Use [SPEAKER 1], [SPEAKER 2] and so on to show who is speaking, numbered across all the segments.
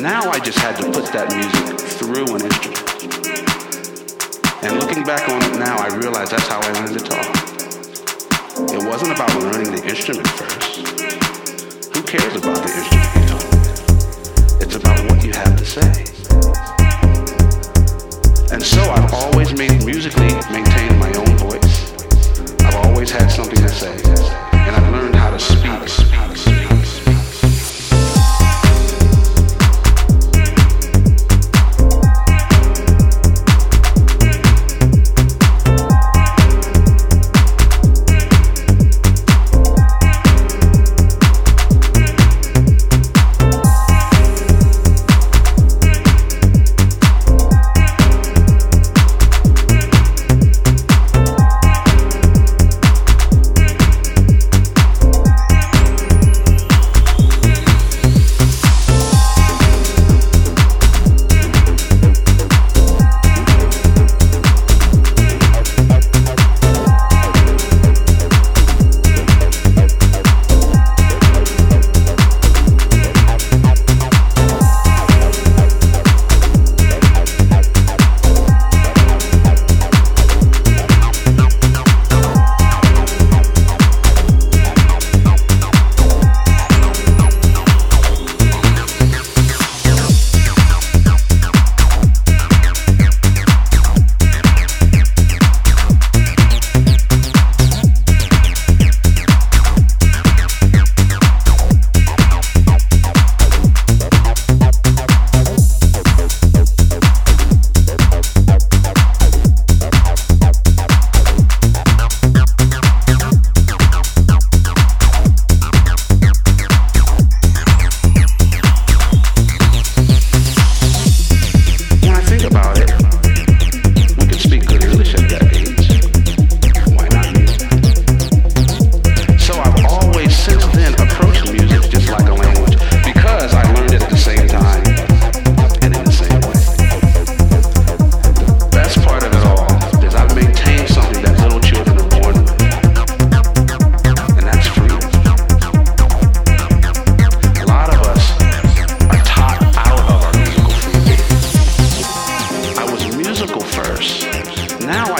[SPEAKER 1] Now I just had to put that music through an instrument. And looking back on it now, I realize that's how I learned to talk. It wasn't about learning the instrument first. Who cares about the instrument you know? It's about what you have to say. And so I've always made musically maintained my own voice. I've always had something to say.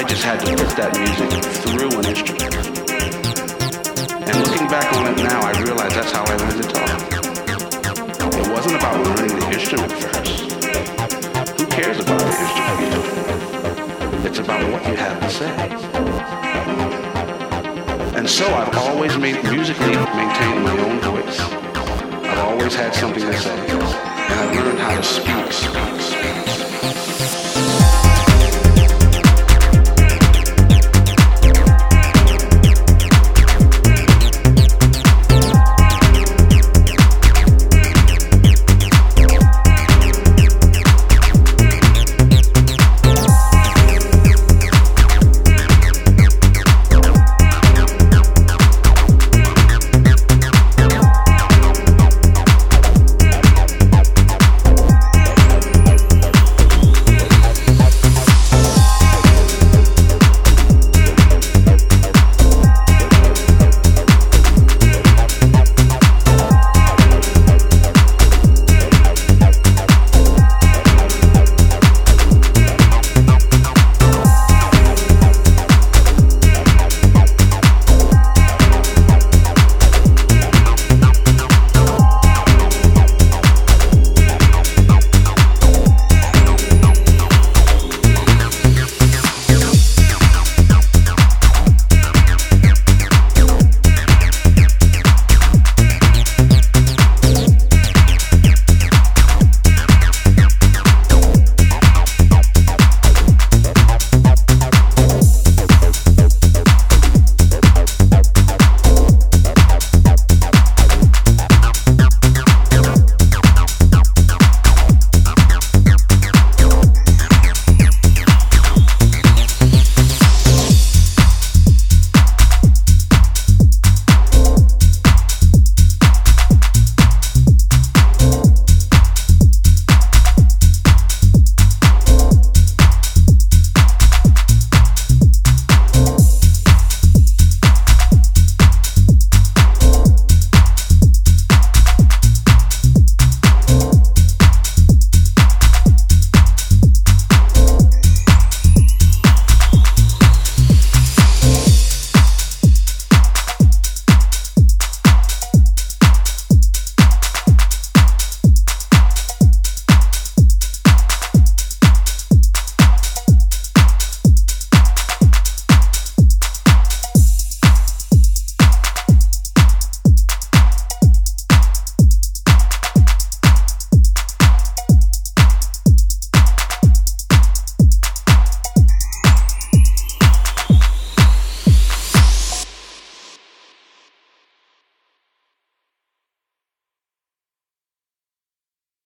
[SPEAKER 1] I just had to put that music through an instrument. And looking back on it now, I realize that's how I learned to talk. It wasn't about learning the instrument first. Who cares about the instrument? It's about what you have to say. And so I've always made musically maintained my own voice. I've always had something to say. And I've learned how to speak, speak, speak.